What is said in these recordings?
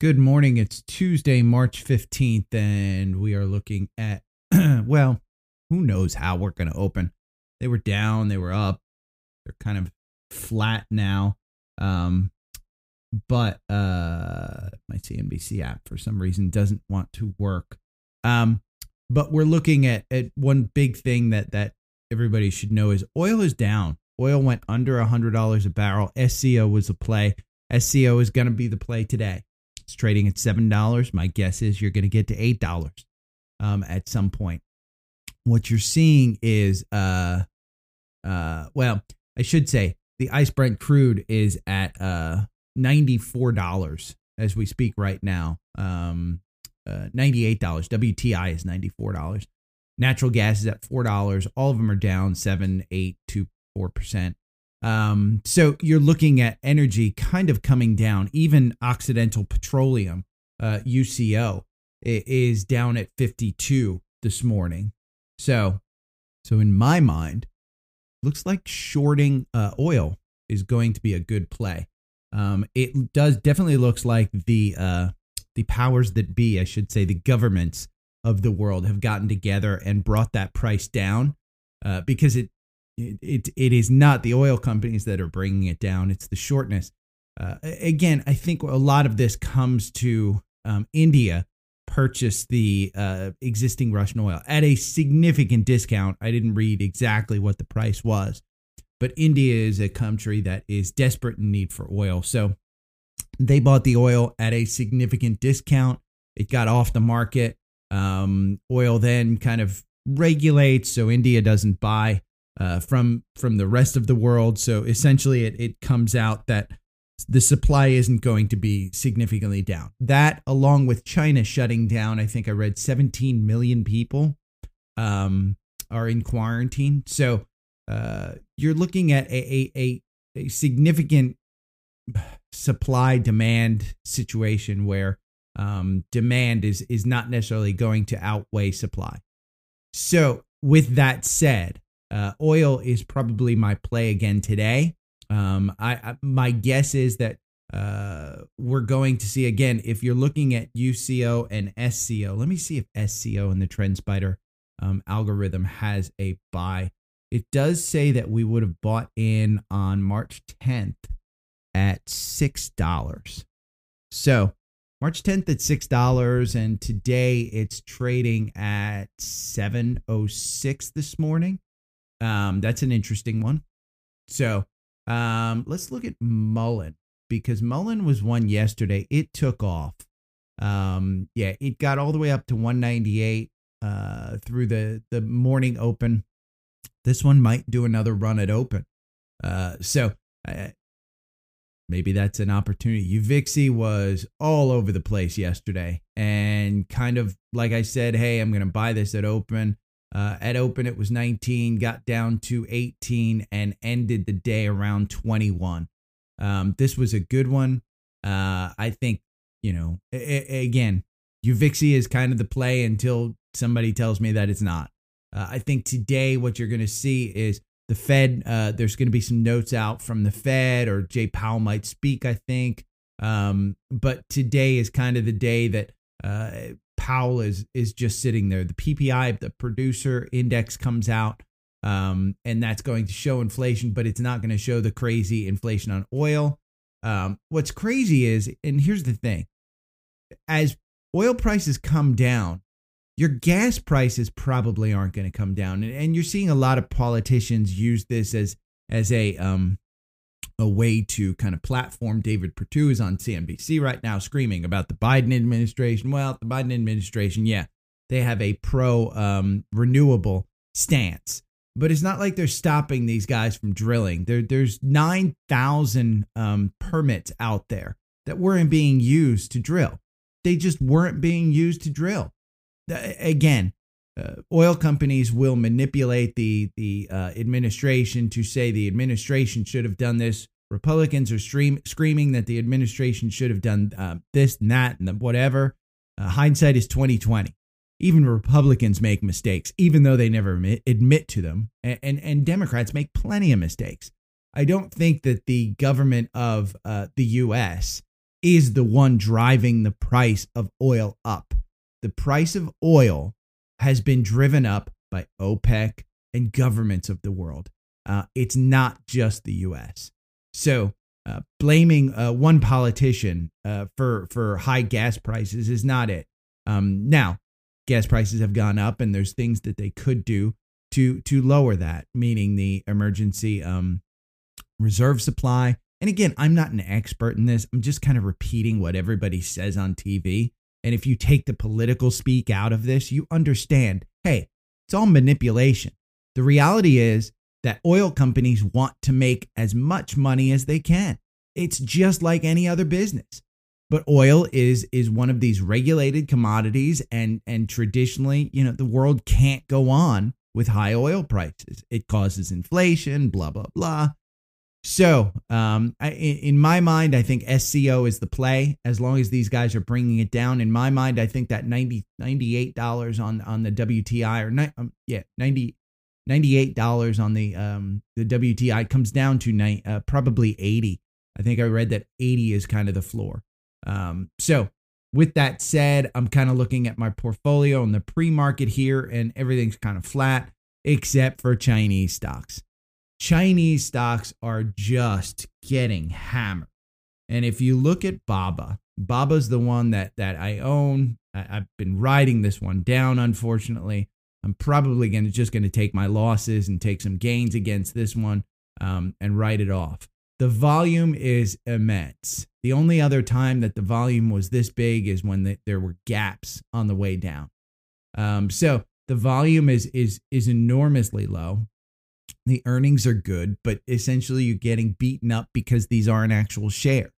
Good morning. It's Tuesday, March 15th, and we are looking at, well, who knows how we're going to open. They were down, they were up. They're kind of flat now. Um, but uh, my CNBC app, for some reason, doesn't want to work. Um, but we're looking at, at one big thing that, that everybody should know is oil is down. Oil went under $100 a barrel. SCO was a play. SCO is going to be the play today. It's trading at $7. My guess is you're going to get to $8 um, at some point. What you're seeing is, uh, uh, well, I should say the ICE Brent crude is at uh, $94 as we speak right now. Um, uh, $98. WTI is $94. Natural gas is at $4. All of them are down 7, 8, 2, 4%. Um, so you're looking at energy kind of coming down. Even Occidental Petroleum, uh, UCO, is down at 52 this morning. So, so in my mind, looks like shorting uh, oil is going to be a good play. Um, it does definitely looks like the uh, the powers that be, I should say, the governments of the world have gotten together and brought that price down uh, because it it, it, it is not the oil companies that are bringing it down. It's the shortness. Uh, again, I think a lot of this comes to um, India purchase the uh, existing Russian oil at a significant discount. I didn't read exactly what the price was, but India is a country that is desperate in need for oil. So they bought the oil at a significant discount. It got off the market. Um, oil then kind of regulates, so India doesn't buy uh, from from the rest of the world. So essentially, it it comes out that the supply isn't going to be significantly down. That, along with China shutting down, I think I read 17 million people um, are in quarantine. So uh, you're looking at a, a, a significant supply demand situation where um, demand is is not necessarily going to outweigh supply. So with that said, uh, oil is probably my play again today. Um, I, I my guess is that uh, we're going to see again if you're looking at UCO and SCO. Let me see if SCO and the TrendSpider um, algorithm has a buy. It does say that we would have bought in on March 10th at six dollars. So March 10th at six dollars, and today it's trading at 706 this morning. Um, that's an interesting one. So um, let's look at Mullen because Mullen was one yesterday. It took off. Um, yeah, it got all the way up to 198 uh, through the the morning open. This one might do another run at open. Uh, so uh, maybe that's an opportunity. Uvixi was all over the place yesterday and kind of like I said, hey, I'm going to buy this at open. Uh, at open, it was 19, got down to 18, and ended the day around 21. Um, this was a good one. Uh, I think, you know, again, Uvixi is kind of the play until somebody tells me that it's not. Uh, I think today what you're going to see is the Fed. Uh, there's going to be some notes out from the Fed, or Jay Powell might speak. I think. Um, but today is kind of the day that uh, Powell is is just sitting there. The PPI, the producer index comes out, um, and that's going to show inflation, but it's not going to show the crazy inflation on oil. Um, what's crazy is, and here's the thing: as oil prices come down, your gas prices probably aren't going to come down, and, and you're seeing a lot of politicians use this as as a um a way to kind of platform David Perdue is on CNBC right now screaming about the Biden administration. Well, the Biden administration, yeah, they have a pro um, renewable stance, but it's not like they're stopping these guys from drilling. There, there's 9,000 um, permits out there that weren't being used to drill. They just weren't being used to drill. Again, uh, oil companies will manipulate the the uh, administration to say the administration should have done this. Republicans are stream, screaming that the administration should have done uh, this and that and whatever. Uh, hindsight is twenty twenty. Even Republicans make mistakes, even though they never admit, admit to them, and, and, and Democrats make plenty of mistakes. I don't think that the government of uh, the U.S. is the one driving the price of oil up. The price of oil has been driven up by OPEC and governments of the world. Uh, it's not just the U.S. So uh, blaming uh, one politician uh, for for high gas prices is not it. Um, now, gas prices have gone up, and there's things that they could do to to lower that, meaning the emergency um, reserve supply. And again, I'm not an expert in this. I'm just kind of repeating what everybody says on TV. And if you take the political speak out of this, you understand hey, it's all manipulation. The reality is that oil companies want to make as much money as they can. It's just like any other business. But oil is is one of these regulated commodities and and traditionally, you know, the world can't go on with high oil prices. It causes inflation, blah blah blah. So, um, I, in my mind, I think SCO is the play. As long as these guys are bringing it down, in my mind, I think that 90 dollars on on the WTI or um, yeah 90 dollars on the um the WTI comes down to ni- uh, probably 80. I think I read that 80 is kind of the floor. Um, so with that said, I'm kind of looking at my portfolio in the pre-market here, and everything's kind of flat except for Chinese stocks. Chinese stocks are just getting hammered. And if you look at Baba, Baba's the one that that I own. I, have been riding this one down, unfortunately. I'm probably to just going to take my losses and take some gains against this one um, and write it off. The volume is immense. The only other time that the volume was this big is when the, there were gaps on the way down. Um, so the volume is is is enormously low. The earnings are good, but essentially you're getting beaten up because these aren't actual shares.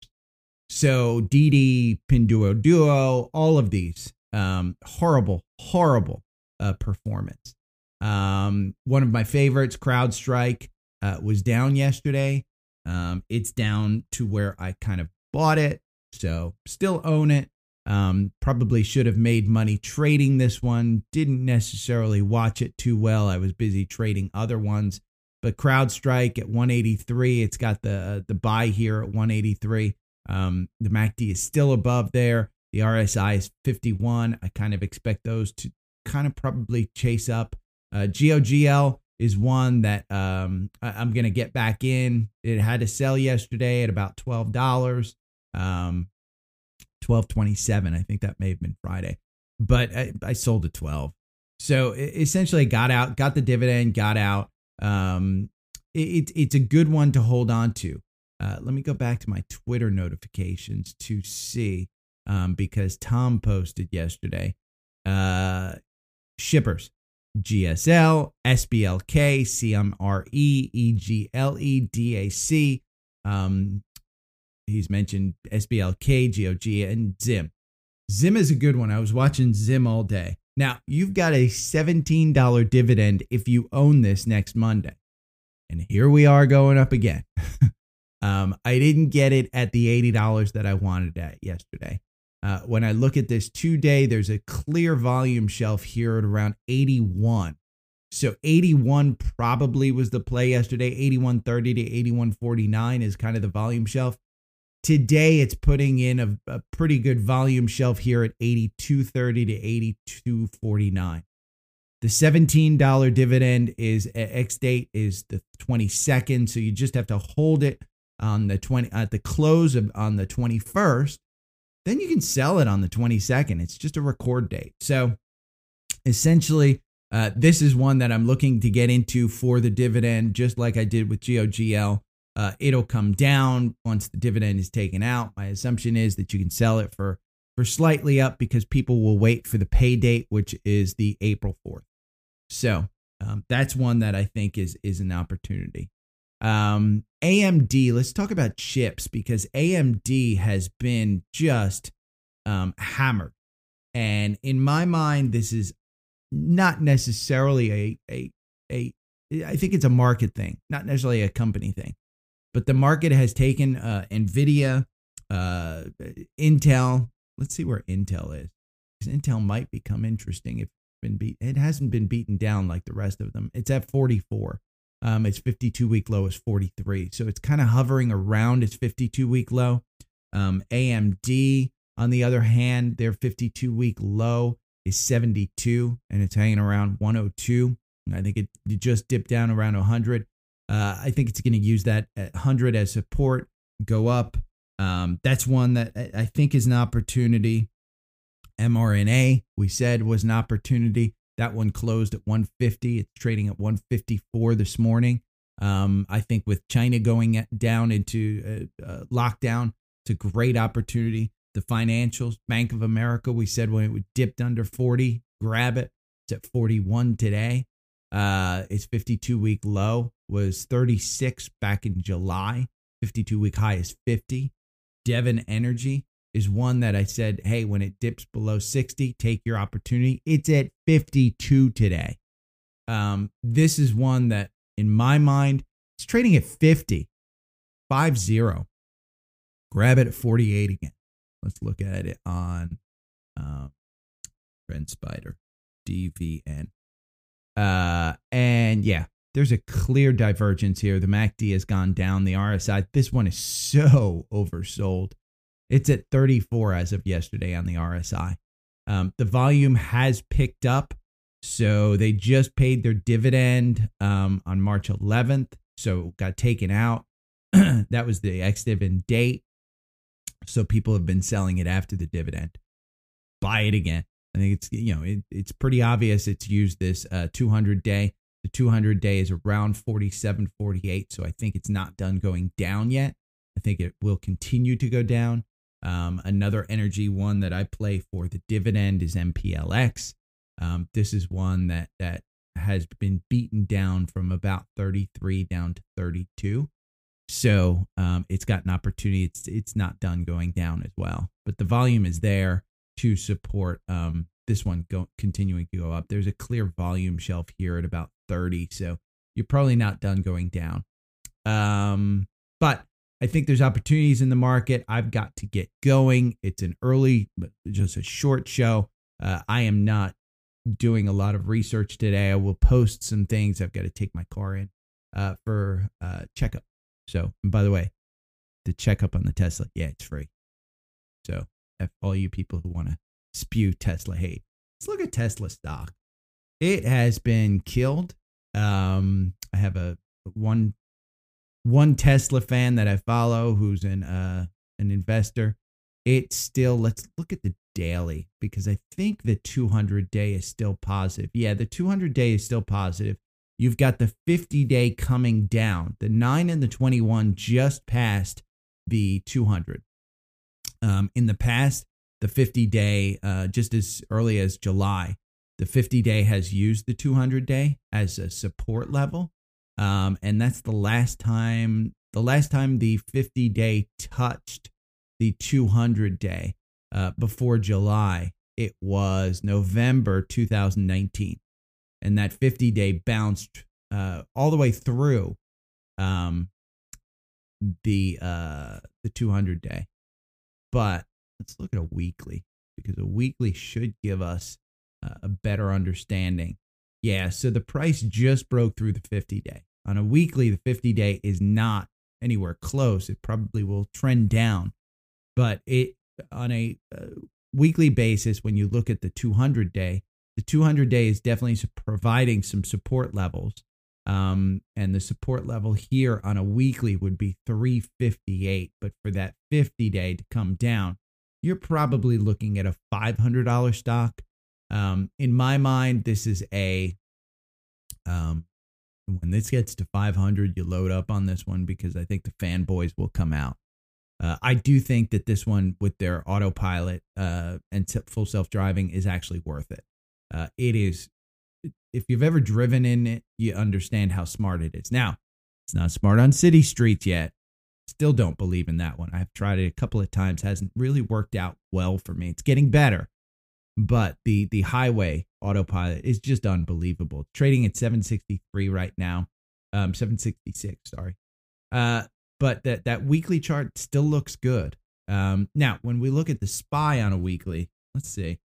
So Didi, Pinduoduo, all of these, um, horrible, horrible uh, performance. Um, one of my favorites, CrowdStrike, uh, was down yesterday. Um, it's down to where I kind of bought it, so still own it. Um, probably should have made money trading this one. Didn't necessarily watch it too well. I was busy trading other ones. But CrowdStrike at 183, it's got the uh, the buy here at 183. Um, the MACD is still above there. The RSI is 51. I kind of expect those to kind of probably chase up. Uh, GOGL is one that um, I, am going to get back in. It had to sell yesterday at about twelve dollars, um, twelve twenty seven. I think that may have been Friday, but I, I sold at twelve. So essentially, got out, got the dividend, got out. Um, it, it's a good one to hold on to. Uh, let me go back to my Twitter notifications to see um, because Tom posted yesterday. Uh, shippers GSL, SBLK, CMRE, EGLE, DAC. Um, he's mentioned SBLK, GOG, and Zim. Zim is a good one. I was watching Zim all day. Now, you've got a $17 dividend if you own this next Monday. And here we are going up again. um, I didn't get it at the $80 that I wanted at yesterday. Uh, when I look at this today, there's a clear volume shelf here at around 81. So 81 probably was the play yesterday. 81.30 to 81.49 is kind of the volume shelf. Today, it's putting in a, a pretty good volume shelf here at 82.30 to 82.49. The $17 dividend is X date is the 22nd, so you just have to hold it on the 20 at the close of on the 21st. Then you can sell it on the 22nd. It's just a record date. So essentially, uh, this is one that I'm looking to get into for the dividend, just like I did with GOGL. Uh, it'll come down once the dividend is taken out. My assumption is that you can sell it for for slightly up because people will wait for the pay date, which is the April 4th. So um, that's one that I think is is an opportunity. Um, AMD, let's talk about chips because AMD has been just um, hammered. And in my mind, this is not necessarily a, a, a, I think it's a market thing, not necessarily a company thing. But the market has taken uh, NVIDIA, uh, Intel. Let's see where Intel is. Intel might become interesting if been beat. It hasn't been beaten down like the rest of them. It's at 44. Um, its 52 week low is 43. So it's kind of hovering around its 52 week low. Um, AMD, on the other hand, their 52 week low is 72 and it's hanging around 102. I think it, it just dipped down around 100. Uh, I think it's going to use that at 100 as support, go up. Um, that's one that I think is an opportunity. mRNA, we said, was an opportunity. That one closed at 150. It's trading at 154 this morning. Um, I think with China going down into uh, uh, lockdown, it's a great opportunity. The financials, Bank of America, we said when it dipped under 40, grab it. It's at 41 today. Uh, its 52 week low was 36 back in July. 52 week high is 50. Devon Energy is one that I said, hey, when it dips below 60, take your opportunity. It's at 52 today. Um, this is one that, in my mind, it's trading at 50, 5 0. Grab it at 48 again. Let's look at it on um, TrendSpider, DVN. Uh, and yeah, there's a clear divergence here. The MACD has gone down. The RSI, this one is so oversold. It's at 34 as of yesterday on the RSI. Um, the volume has picked up. So they just paid their dividend um, on March 11th. So got taken out. that was the ex dividend date. So people have been selling it after the dividend. Buy it again. I think it's you know it, it's pretty obvious it's used this uh, 200 day. The 200 day is around 47, 48. So I think it's not done going down yet. I think it will continue to go down. Um, another energy one that I play for the dividend is MPLX. Um, this is one that that has been beaten down from about 33 down to 32. So um, it's got an opportunity. It's it's not done going down as well, but the volume is there to support um, this one go, continuing to go up. There's a clear volume shelf here at about 30, so you're probably not done going down. Um, but I think there's opportunities in the market. I've got to get going. It's an early, just a short show. Uh, I am not doing a lot of research today. I will post some things. I've got to take my car in uh, for uh, checkup. So, by the way, the checkup on the Tesla, yeah, it's free. So, all you people who want to spew Tesla hate, let's look at Tesla stock. It has been killed. Um, I have a one one Tesla fan that I follow who's an uh an investor. It's still let's look at the daily because I think the 200 day is still positive. Yeah, the 200 day is still positive. You've got the 50 day coming down. The 9 and the 21 just passed the 200. Um, in the past, the 50 day, uh, just as early as July, the 50 day has used the 200 day as a support level. Um, and that's the last time the last time the 50 day touched the 200 day uh, before July, it was November 2019, and that 50 day bounced uh, all the way through um, the uh, the 200 day. But let's look at a weekly because a weekly should give us uh, a better understanding. Yeah, so the price just broke through the 50 day. On a weekly, the 50 day is not anywhere close. It probably will trend down, but it on a uh, weekly basis, when you look at the 200 day, the 200 day is definitely providing some support levels. Um, and the support level here on a weekly would be 358. But for that 50 day to come down, you're probably looking at a $500 stock. Um, in my mind, this is a um, when this gets to 500, you load up on this one because I think the fanboys will come out. Uh, I do think that this one with their autopilot uh, and full self driving is actually worth it. Uh, it is, if you've ever driven in it, you understand how smart it is. Now, It's not smart on city streets yet. Still don't believe in that one. I've tried it a couple of times, hasn't really worked out well for me. It's getting better, but the the highway autopilot is just unbelievable. Trading at 763 right now. Um 766, sorry. Uh but that that weekly chart still looks good. Um now when we look at the spy on a weekly, let's see.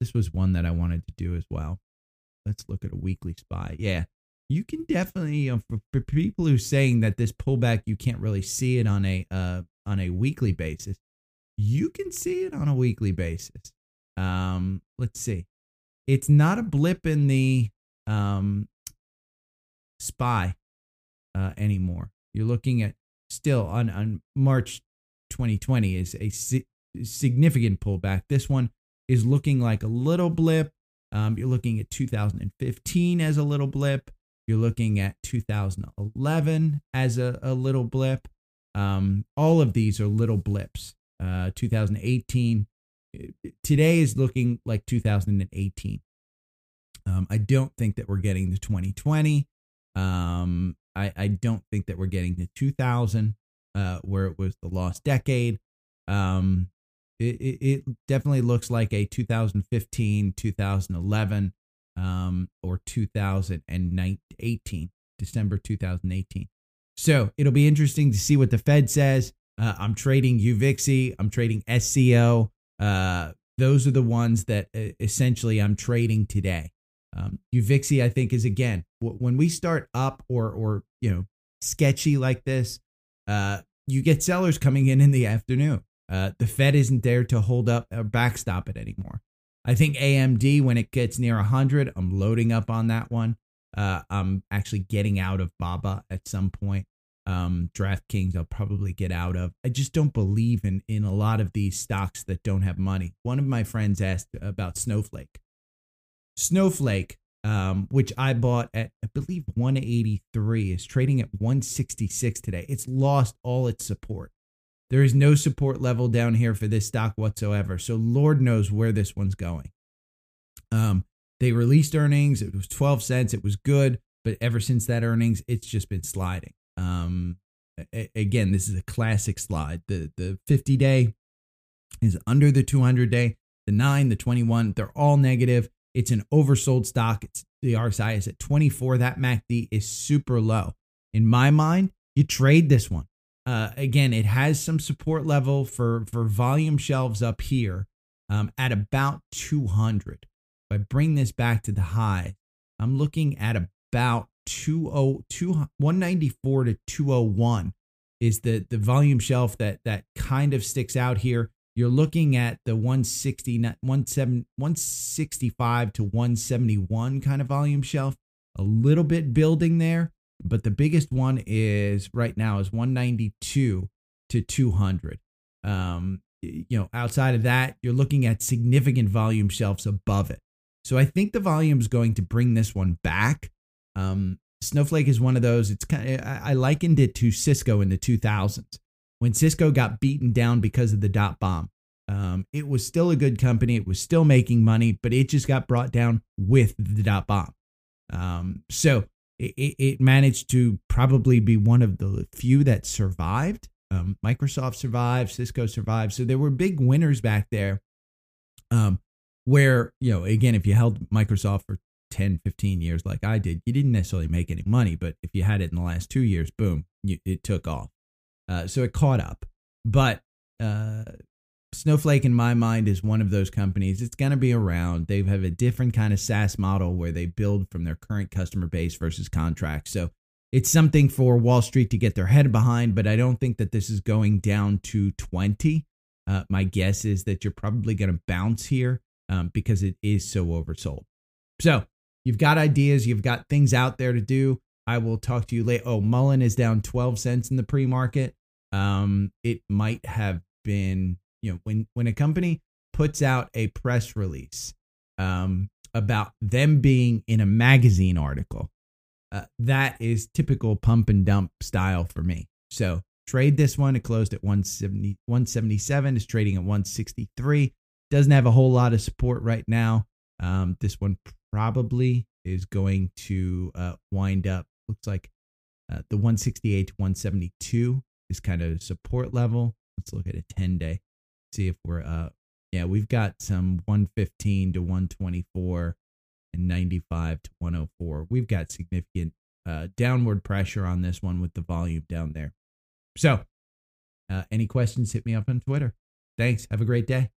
This was one that I wanted to do as well. Let's look at a weekly spy. Yeah. You can definitely for, for people who are saying that this pullback you can't really see it on a uh on a weekly basis. You can see it on a weekly basis. Um let's see it's not a blip in the um, spy uh, anymore. You're looking at still on, on March 2020 is a si- significant pullback. This one is looking like a little blip. Um, you're looking at 2015 as a little blip. You're looking at 2011 as a, a little blip. Um, all of these are little blips. Uh, 2018 today is looking like 2018. Um, I don't think that we're getting to 2020. Um, I, I don't think that we're getting to 2000, uh, where it was the lost decade. Um, it, it, it definitely looks like a 2015, 2011, um, or 2018, December 2018. So it'll be interesting to see what the Fed says. Uh, I'm trading UVIXI. I'm trading SCO. Uh, those are the ones that essentially I'm trading today. Um, UVIXI, I think, is again when we start up or or you know sketchy like this, uh, you get sellers coming in in the afternoon. Uh, the Fed isn't there to hold up or backstop it anymore. I think AMD when it gets near 100, I'm loading up on that one. Uh, I'm actually getting out of Baba at some point. Um, DraftKings, I'll probably get out of. I just don't believe in in a lot of these stocks that don't have money. One of my friends asked about Snowflake. Snowflake, um, which I bought at I believe 183, is trading at 166 today. It's lost all its support. There is no support level down here for this stock whatsoever. So Lord knows where this one's going. Um, they released earnings. It was 12 cents. It was good, but ever since that earnings, it's just been sliding. Um, a- again, this is a classic slide. The the 50 day is under the 200 day. The nine, the 21, they're all negative. It's an oversold stock. It's the RSI is at 24. That MACD is super low. In my mind, you trade this one. Uh, again, it has some support level for for volume shelves up here um, at about 200. If I bring this back to the high, I'm looking at about 202 194 to 201 is the the volume shelf that that kind of sticks out here. You're looking at the 160 165 to 171 kind of volume shelf. A little bit building there but the biggest one is right now is 192 to 200 um you know outside of that you're looking at significant volume shelves above it so i think the volume is going to bring this one back um snowflake is one of those it's kind of i, likened it to cisco in the 2000s when Cisco got beaten down because of the dot bomb. Um, it was still a good company. It was still making money, but it just got brought down with the dot bomb. Um, so it, it, managed to probably be one of the few that survived. Um, Microsoft survived, Cisco survived. So there were big winners back there. Um, where, you know, again, if you held Microsoft for 10, 15 years like I did, you didn't necessarily make any money. But if you had it in the last two years, boom, you, it took off. Uh, so it caught up. But uh, Snowflake, in my mind, is one of those companies. It's going to be around. They have a different kind of SaaS model where they build from their current customer base versus contracts. So it's something for Wall Street to get their head behind, but I don't think that this is going down to 20. Uh, my guess is that you're probably going to bounce here um, because it is so oversold. So you've got ideas, you've got things out there to do. I will talk to you later. Oh, Mullen is down 12 cents in the pre market. Um, it might have been, you know, when, when a company puts out a press release um, about them being in a magazine article, uh, that is typical pump and dump style for me. So trade this one. It closed at 170, 177, is trading at 163. Doesn't have a whole lot of support right now. Um, this one probably is going to uh, wind up looks like Uh, the 168 to 172 is kind of support level. Let's look at a 10 day, see if we're uh yeah, we've got some 115 to 124 and 95 to 104. We've got significant uh, downward pressure on this one with the volume down there. So, uh, any questions, hit me up on Twitter. Thanks. Have a great day.